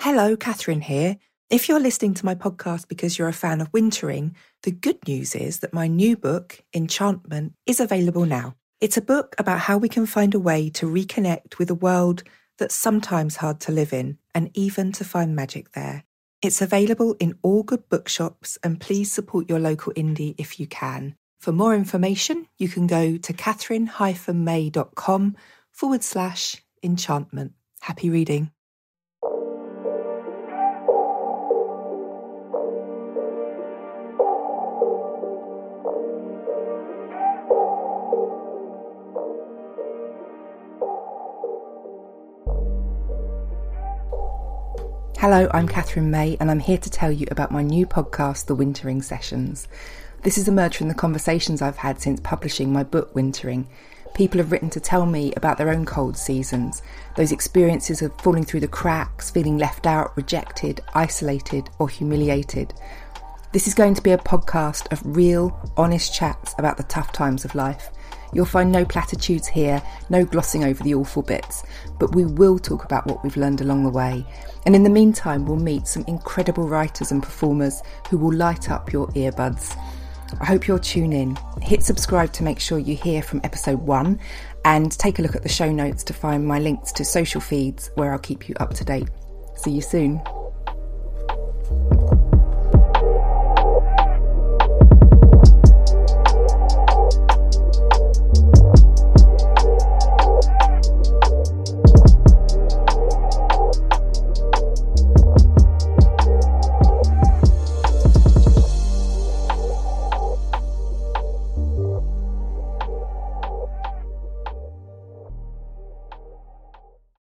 Hello, Katherine here. If you're listening to my podcast because you're a fan of wintering, the good news is that my new book, Enchantment, is available now. It's a book about how we can find a way to reconnect with a world that's sometimes hard to live in and even to find magic there. It's available in all good bookshops and please support your local indie if you can. For more information, you can go to catherine-may.com forward slash enchantment. Happy reading. Hello, I'm Katherine May, and I'm here to tell you about my new podcast, The Wintering Sessions. This has emerged from the conversations I've had since publishing my book, Wintering. People have written to tell me about their own cold seasons, those experiences of falling through the cracks, feeling left out, rejected, isolated, or humiliated. This is going to be a podcast of real, honest chats about the tough times of life. You'll find no platitudes here, no glossing over the awful bits, but we will talk about what we've learned along the way. And in the meantime, we'll meet some incredible writers and performers who will light up your earbuds. I hope you'll tune in. Hit subscribe to make sure you hear from episode one and take a look at the show notes to find my links to social feeds where I'll keep you up to date. See you soon.